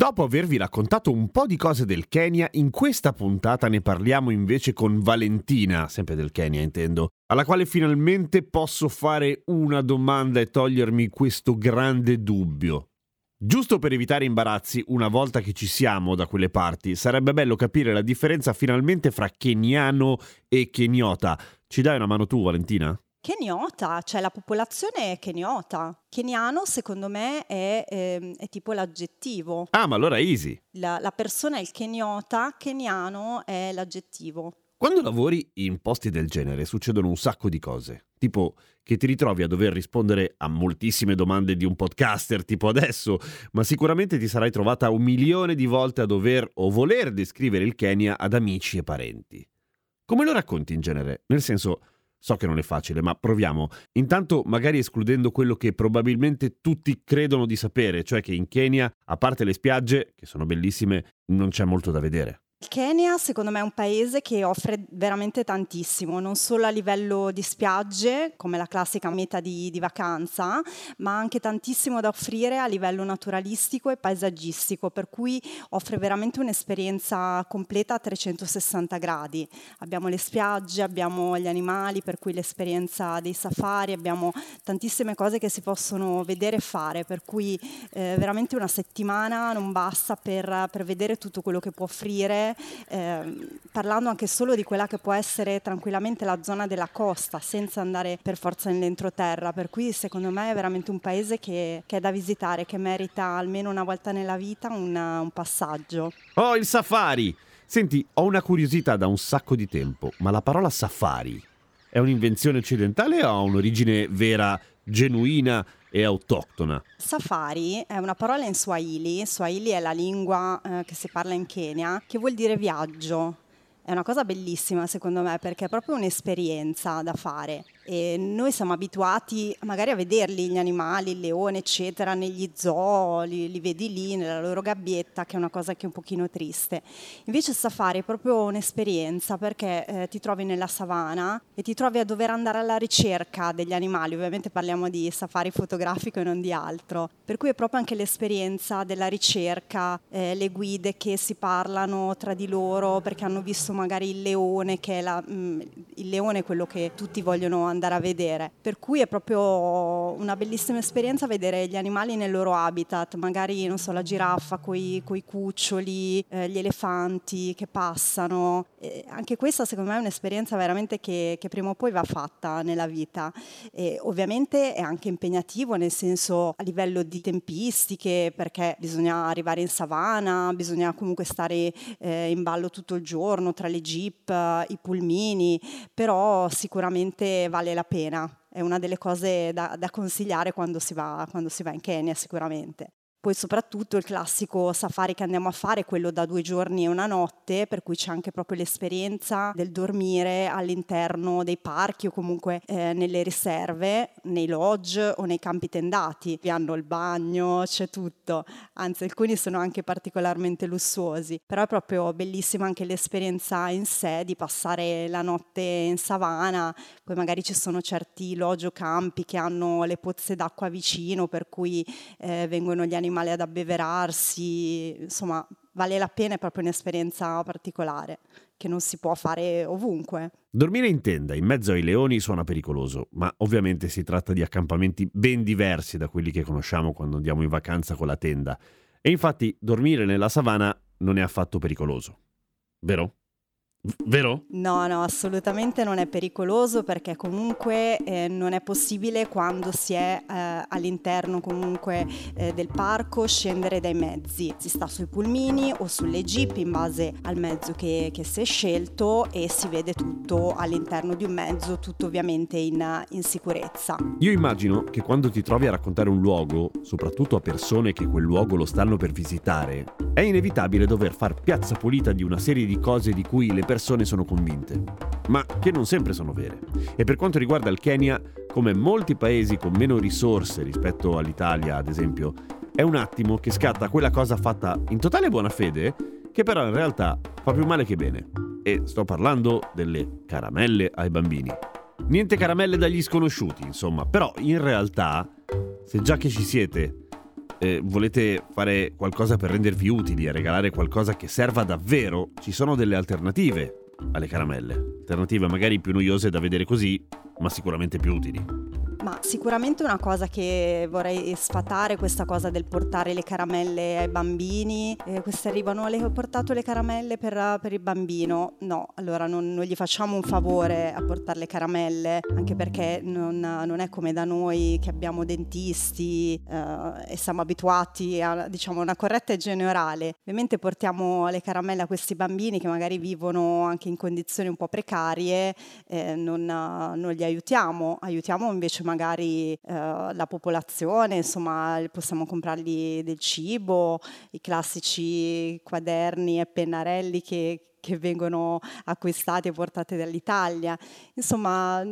Dopo avervi raccontato un po' di cose del Kenya, in questa puntata ne parliamo invece con Valentina, sempre del Kenya intendo, alla quale finalmente posso fare una domanda e togliermi questo grande dubbio. Giusto per evitare imbarazzi, una volta che ci siamo da quelle parti, sarebbe bello capire la differenza finalmente fra keniano e keniota. Ci dai una mano tu, Valentina? Keniota, cioè la popolazione è keniota. Keniano secondo me è, ehm, è tipo l'aggettivo. Ah, ma allora è easy. La, la persona è il keniota, keniano è l'aggettivo. Quando lavori in posti del genere succedono un sacco di cose, tipo che ti ritrovi a dover rispondere a moltissime domande di un podcaster tipo adesso, ma sicuramente ti sarai trovata un milione di volte a dover o voler descrivere il Kenya ad amici e parenti. Come lo racconti in genere? Nel senso, So che non è facile, ma proviamo. Intanto, magari escludendo quello che probabilmente tutti credono di sapere, cioè che in Kenya, a parte le spiagge, che sono bellissime, non c'è molto da vedere. Il Kenya secondo me è un paese che offre veramente tantissimo, non solo a livello di spiagge, come la classica meta di, di, vacanza, ma anche tantissimo da offrire a livello naturalistico e paesaggistico, per cui offre veramente un'esperienza completa a 360 gradi. Abbiamo le spiagge, abbiamo gli animali, per cui l'esperienza dei safari, abbiamo tantissime cose che si possono vedere e fare, per cui eh, veramente una settimana non basta per, per vedere tutto quello che può offrire eh, parlando anche solo di quella che può essere tranquillamente la zona della costa, senza andare per forza nell'entroterra. Per cui secondo me è veramente un paese che, che è da visitare, che merita almeno una volta nella vita una, un passaggio. Oh, il safari! Senti, ho una curiosità da un sacco di tempo, ma la parola safari è un'invenzione occidentale o ha un'origine vera, genuina e autoctona. Safari è una parola in Swahili, Swahili è la lingua eh, che si parla in Kenya, che vuol dire viaggio. È una cosa bellissima secondo me perché è proprio un'esperienza da fare e noi siamo abituati magari a vederli gli animali, il leone eccetera negli zoo, li, li, vedi lì nella loro gabbietta che è una cosa che è un pochino triste. Invece safari è proprio un'esperienza perché eh, ti trovi nella savana e ti trovi a dover andare alla ricerca degli animali, ovviamente parliamo di safari fotografico e non di altro, per cui è proprio anche l'esperienza della ricerca, eh, le guide che si parlano tra di loro perché hanno visto magari il leone che è la, mh, mm, il leone è quello che tutti vogliono andare andare a vedere. Per cui è proprio una bellissima esperienza vedere gli animali nel loro habitat, magari non so, la giraffa con i cuccioli, eh, gli elefanti che passano. E anche questa secondo me è un'esperienza veramente che, che, prima o poi va fatta nella vita. E ovviamente è anche impegnativo nel senso a livello di tempistiche perché bisogna arrivare in savana, bisogna comunque stare eh, in ballo tutto il giorno tra le jeep, i pulmini, però sicuramente vale vale la pena, è una delle cose da, da consigliare quando si, va, quando si va in Kenya sicuramente. Poi soprattutto il classico safari che andiamo a fare, quello da due giorni e una notte, per cui c'è anche proprio l'esperienza del dormire all'interno dei parchi o comunque eh, nelle riserve, nei lodge o nei campi tendati. Vi hanno il bagno, c'è tutto, anzi alcuni sono anche particolarmente lussuosi, però è proprio bellissima anche l'esperienza in sé di passare la notte in savana, poi magari ci sono certi lodge o campi che hanno le pozze d'acqua vicino, per cui eh, vengono gli animali animali ad abbeverarsi, insomma vale la pena, è proprio un'esperienza particolare che non si può fare ovunque. Dormire in tenda in mezzo ai leoni suona pericoloso, ma ovviamente si tratta di accampamenti ben diversi da quelli che conosciamo quando andiamo in vacanza con la tenda. E infatti dormire nella savana non è affatto pericoloso. Vero? Vero? No, no, assolutamente non è pericoloso perché comunque eh, non è possibile quando si è eh, all'interno comunque eh, del parco scendere dai mezzi. Si sta sui pulmini o sulle jeep in base al mezzo che, che si è scelto e si vede tutto all'interno di un mezzo, tutto ovviamente in, in sicurezza. Io immagino che quando ti trovi a raccontare un luogo, soprattutto a persone che quel luogo lo stanno per visitare, è inevitabile dover far piazza pulita di una serie di cose di cui le persone sono convinte, ma che non sempre sono vere. E per quanto riguarda il Kenya, come molti paesi con meno risorse rispetto all'Italia, ad esempio, è un attimo che scatta quella cosa fatta in totale buona fede, che però in realtà fa più male che bene. E sto parlando delle caramelle ai bambini. Niente caramelle dagli sconosciuti, insomma, però in realtà, se già che ci siete, eh, volete fare qualcosa per rendervi utili e regalare qualcosa che serva davvero, ci sono delle alternative alle caramelle. Alternative magari più noiose da vedere così, ma sicuramente più utili. Ma sicuramente una cosa che vorrei sfatare è questa cosa del portare le caramelle ai bambini. Eh, queste arrivano, le ho portato le caramelle per, per il bambino. No, allora non, non, gli facciamo un favore a portare le caramelle, anche perché non, non è come da noi che abbiamo dentisti eh, e siamo abituati a diciamo, una corretta igiene orale. Ovviamente portiamo le caramelle a questi bambini che magari vivono anche in condizioni un po' precarie, eh, non, non li aiutiamo, aiutiamo invece magari eh, la popolazione, insomma possiamo comprargli del cibo, i classici quaderni e pennarelli che, che vengono acquistati e portati dall'Italia. Insomma,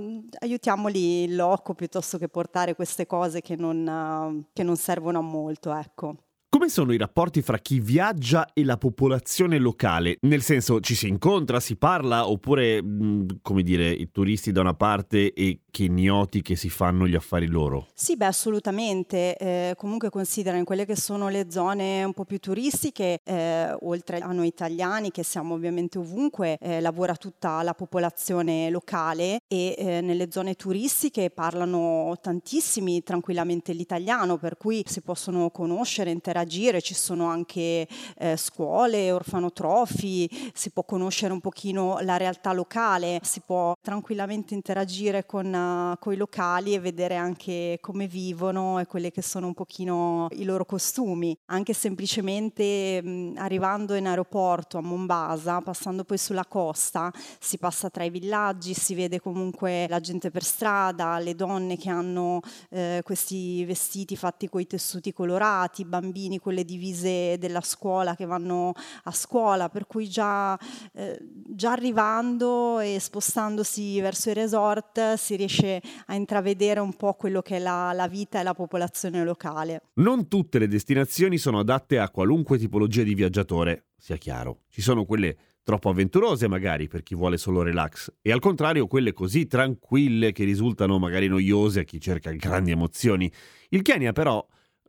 aiutiamoli in loco piuttosto che portare queste cose che non, che non servono a molto, ecco. Come sono i rapporti fra chi viaggia e la popolazione locale? Nel senso, ci si incontra, si parla, oppure, mm, come dire, i turisti da una parte e ignoti che si fanno gli affari loro? Sì, beh, assolutamente. Eh, comunque considera in quelle che sono le zone un po' più turistiche, eh, oltre a noi italiani che siamo ovviamente ovunque, eh, lavora tutta la popolazione locale e eh, nelle zone turistiche parlano tantissimi tranquillamente l'italiano, per cui si possono conoscere, interagire, ci sono anche eh, scuole, orfanotrofi, si può conoscere un pochino la realtà locale, si può tranquillamente interagire con con i locali e vedere anche come vivono e quelli che sono un pochino i loro costumi. Anche semplicemente mh, arrivando in aeroporto a Mombasa, passando poi sulla costa, si passa tra i villaggi, si vede comunque la gente per strada, le donne che hanno eh, questi vestiti fatti con i tessuti colorati, i bambini con le divise della scuola che vanno a scuola, per cui già, eh, già arrivando e spostandosi verso i resort si riesce a intravedere un po' quello che è la, la vita e la popolazione locale. Non tutte le destinazioni sono adatte a qualunque tipologia di viaggiatore, sia chiaro. Ci sono quelle troppo avventurose magari per chi vuole solo relax e al contrario quelle così tranquille che risultano magari noiose a chi cerca grandi emozioni. Il Kenya però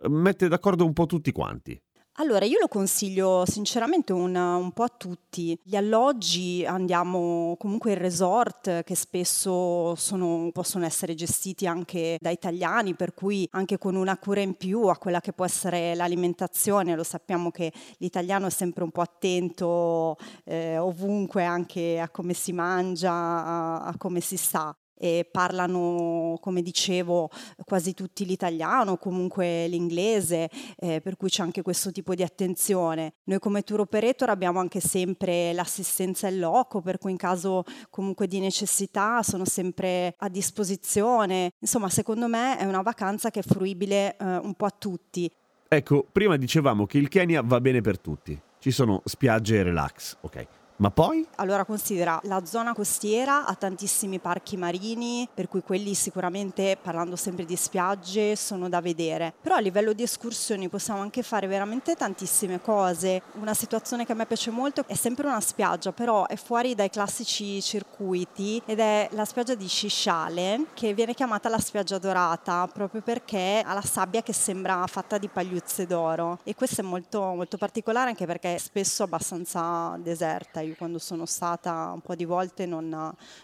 mette d'accordo un po' tutti quanti. Allora, io lo consiglio sinceramente un, un, po' a tutti. Gli alloggi andiamo comunque in resort che spesso sono, possono essere gestiti anche da italiani, per cui anche con una cura in più a quella che può essere l'alimentazione. Lo sappiamo che l'italiano è sempre un po' attento eh, ovunque anche a come si mangia, a, a come si sta e parlano, come dicevo, quasi tutti l'italiano, comunque l'inglese, eh, per cui c'è anche questo tipo di attenzione. Noi come tour operator abbiamo anche sempre l'assistenza in loco, per cui in caso comunque di necessità sono sempre a disposizione. Insomma, secondo me è una vacanza che è fruibile eh, un po' a tutti. Ecco, prima dicevamo che il Kenya va bene per tutti. Ci sono spiagge e relax, ok. Ma poi? Allora considera la zona costiera ha tantissimi parchi marini, per cui quelli sicuramente, parlando sempre di spiagge, sono da vedere. Però a livello di escursioni possiamo anche fare veramente tantissime cose. Una situazione che a me piace molto è sempre una spiaggia, però è fuori dai classici circuiti ed è la spiaggia di Scisciale, che viene chiamata la spiaggia dorata, proprio perché ha la sabbia che sembra fatta di pagliuzze d'oro. E questo è molto, molto particolare anche perché è spesso abbastanza deserta Io quando sono stata un po' di volte non,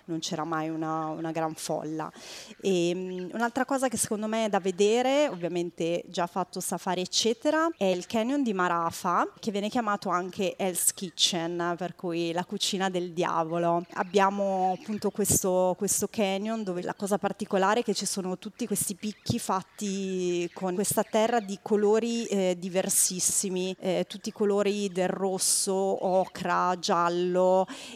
non c'era mai una, una, gran folla. E, um, un'altra cosa che secondo me è da vedere, ovviamente già fatto safari eccetera, è il canyon di Marafa, che viene chiamato anche Hell's Kitchen, per cui la cucina del diavolo. Abbiamo appunto questo, questo canyon dove la cosa particolare è che ci sono tutti questi picchi fatti con questa terra di colori eh, diversissimi, eh, tutti i colori del rosso, ocra, giallo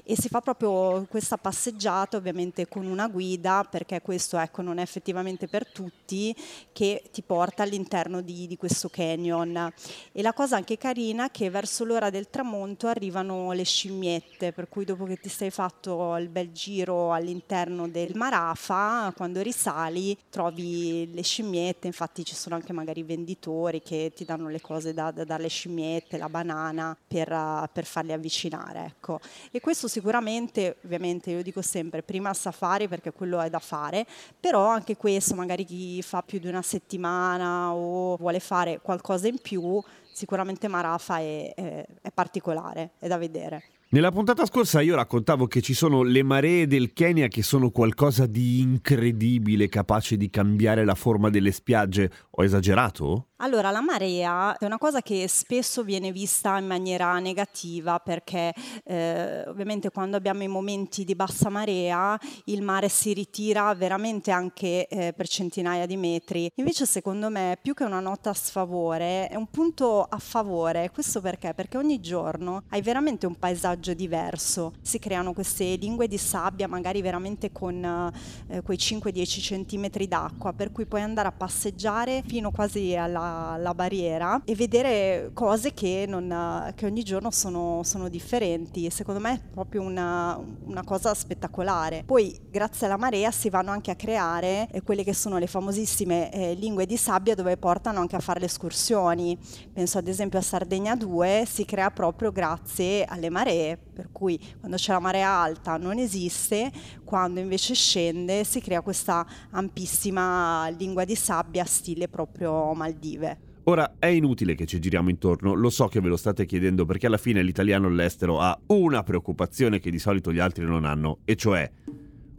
e si fa proprio questa passeggiata ovviamente con una guida perché questo ecco non è effettivamente per tutti che ti porta all'interno di, di questo canyon e la cosa anche carina è che verso l'ora del tramonto arrivano le scimmiette per cui dopo che ti sei fatto il bel giro all'interno del Marafa quando risali trovi le scimmiette infatti ci sono anche magari venditori che ti danno le cose da, da dalle scimmiette la banana per, per farli avvicinare ecco. E questo sicuramente ovviamente io dico sempre prima safari perché quello è da fare però anche questo magari chi fa più di una settimana o vuole fare qualcosa in più sicuramente Marafa è, è, è particolare, è da vedere. Nella puntata scorsa io raccontavo che ci sono le maree del Kenya che sono qualcosa di incredibile, capace di cambiare la forma delle spiagge. Ho esagerato? Allora, la marea è una cosa che spesso viene vista in maniera negativa perché eh, ovviamente quando abbiamo i momenti di bassa marea il mare si ritira veramente anche eh, per centinaia di metri. Invece secondo me più che una nota a sfavore è un punto a favore. Questo perché? Perché ogni giorno hai veramente un paesaggio diverso. Si creano queste lingue di sabbia magari veramente con eh, quei 5-10 cm d'acqua per cui puoi andare a passeggiare fino quasi alla la, barriera e vedere cose che, non, che ogni giorno sono, sono, differenti. Secondo me è proprio una, una, cosa spettacolare. Poi, grazie alla marea, si vanno anche a creare eh, quelle che sono le famosissime eh, lingue di sabbia dove portano anche a fare le escursioni. Penso ad esempio a Sardegna 2, si crea proprio grazie alle maree, per cui quando c'è la marea alta non esiste, quando invece scende si crea questa ampissima lingua di sabbia stile proprio Maldive. Ora è inutile che ci giriamo intorno, lo so che ve lo state chiedendo perché alla fine l'italiano all'estero ha una preoccupazione che di solito gli altri non hanno, e cioè,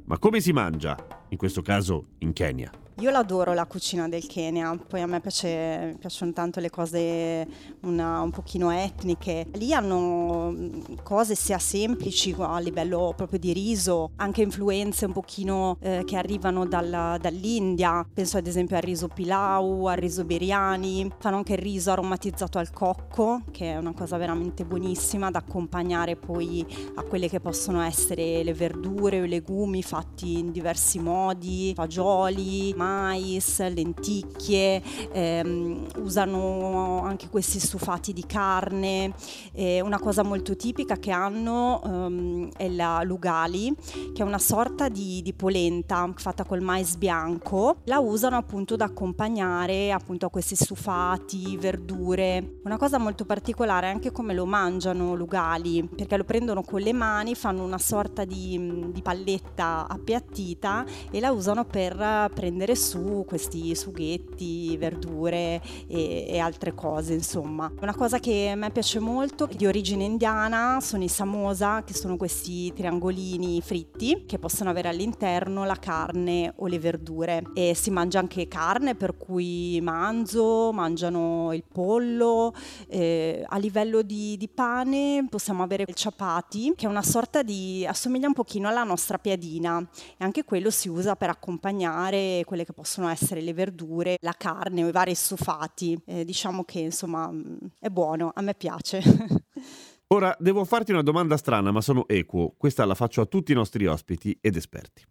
ma come si mangia? In questo caso in Kenya. Io l'adoro la cucina del Kenya, poi a me piace, piacciono tanto le cose una, un pochino etniche. Lì hanno mm, cose sia semplici a livello proprio di riso, anche influenze un pochino eh, che arrivano dal, dall'India, penso ad esempio al riso pilau, al riso biryani, fanno anche il riso aromatizzato al cocco, che è una cosa veramente buonissima da accompagnare poi a quelle che possono essere le verdure o i legumi fatti in diversi modi, fagioli, ma mais, lenticchie, ehm, usano anche questi stufati di carne. Eh, una cosa molto tipica che hanno ehm, è la lugali, che è una sorta di, di, polenta fatta col mais bianco. La usano appunto da accompagnare appunto a questi stufati, verdure. Una cosa molto particolare è anche come lo mangiano lugali, perché lo prendono con le mani, fanno una sorta di, di palletta appiattita e la usano per prendere su questi sughetti, verdure e, e, altre cose, insomma. Una cosa che a me piace molto, di origine indiana, sono i samosa, che sono questi triangolini fritti che possono avere all'interno la carne o le verdure. E si mangia anche carne, per cui manzo, mangiano il pollo. Eh, a livello di, di pane possiamo avere il chapati, che è una sorta di... assomiglia un pochino alla nostra piadina e anche quello si usa per accompagnare quelle che che possono essere le verdure, la carne o i vari stufati. Eh, diciamo che insomma mm, è buono, a me piace. Ora devo farti una domanda strana, ma sono equo. Questa la faccio a tutti i nostri ospiti ed esperti.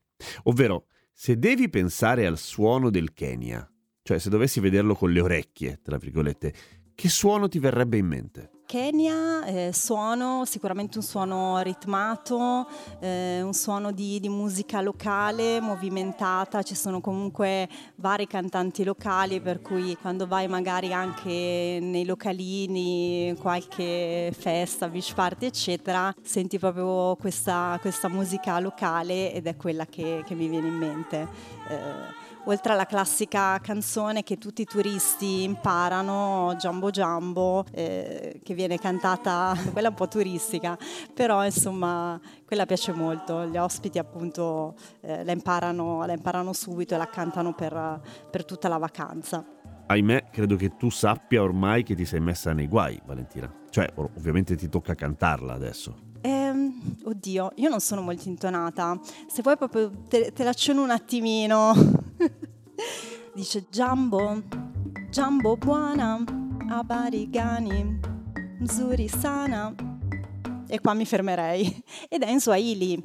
Ovvero, se devi pensare al suono del Kenya, cioè se dovessi vederlo con le orecchie, tra virgolette, che suono ti verrebbe in mente? Kenya, eh, suono, sicuramente un suono ritmato, eh, un suono di, di, musica locale, movimentata, ci sono comunque vari cantanti locali per cui quando vai magari anche nei localini, qualche festa, beach party eccetera, senti proprio questa, questa musica locale ed è quella che, che mi viene in mente. Eh, oltre alla classica canzone che tutti i turisti imparano, Jumbo Jumbo, eh, che viene cantata, quella un po' turistica, però insomma quella piace molto, gli ospiti appunto eh, la, imparano, la, imparano, subito e la cantano per, per tutta la vacanza. Ahimè, credo che tu sappia ormai che ti sei messa nei guai, Valentina. Cioè, ovviamente ti tocca cantarla adesso. Eh, oddio, io non sono molto intonata. Se vuoi proprio te, te la accenno un attimino. Dice Jumbo, Jumbo buona, Abarigani, Mzuri sana. E qua mi fermerei. Ed è in Swahili.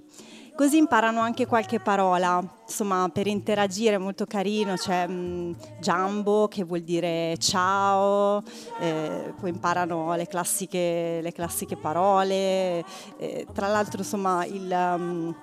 Così imparano anche qualche parola, insomma per interagire è molto carino, c'è mh, Jumbo che vuol dire ciao, eh, poi imparano le classiche, le classiche parole, eh, tra l'altro insomma il... Um,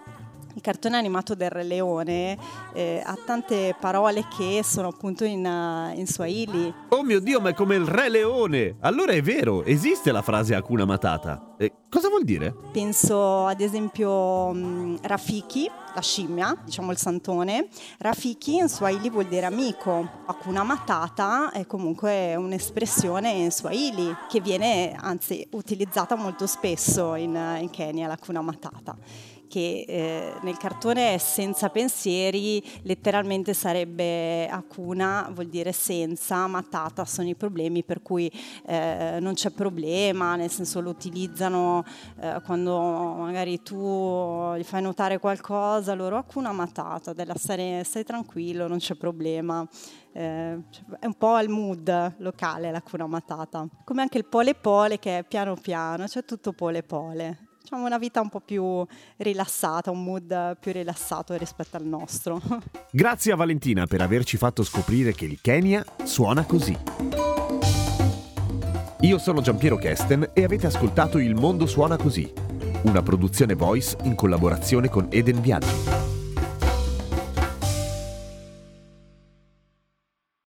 il cartone animato del Re Leone eh, ha tante parole che sono appunto in, uh, in, Swahili. Oh mio Dio, ma è come il Re Leone! Allora è vero, esiste la frase Hakuna Matata. Eh, cosa vuol dire? Penso ad esempio um, Rafiki, la scimmia, diciamo il santone. Rafiki in Swahili vuol dire amico. Hakuna Matata è comunque un'espressione in Swahili che viene anzi utilizzata molto spesso in, in Kenya, l'Hakuna Matata che eh, nel cartone è senza pensieri, letteralmente sarebbe Akuna, vuol dire senza, Matata sono i problemi per cui eh, non c'è problema, nel senso lo utilizzano eh, quando magari tu gli fai notare qualcosa, loro Akuna Matata, della serie stai tranquillo, non c'è problema. Eh, è un po' al mood locale la cuna matata, come anche il pole pole che è piano piano, c'è tutto pole pole diciamo, una vita un po' più rilassata, un mood più rilassato rispetto al nostro. Grazie a Valentina per averci fatto scoprire che il Kenya suona così. Io sono Giampiero Kesten e avete ascoltato Il mondo suona così, una produzione voice in collaborazione con Eden Viaggi.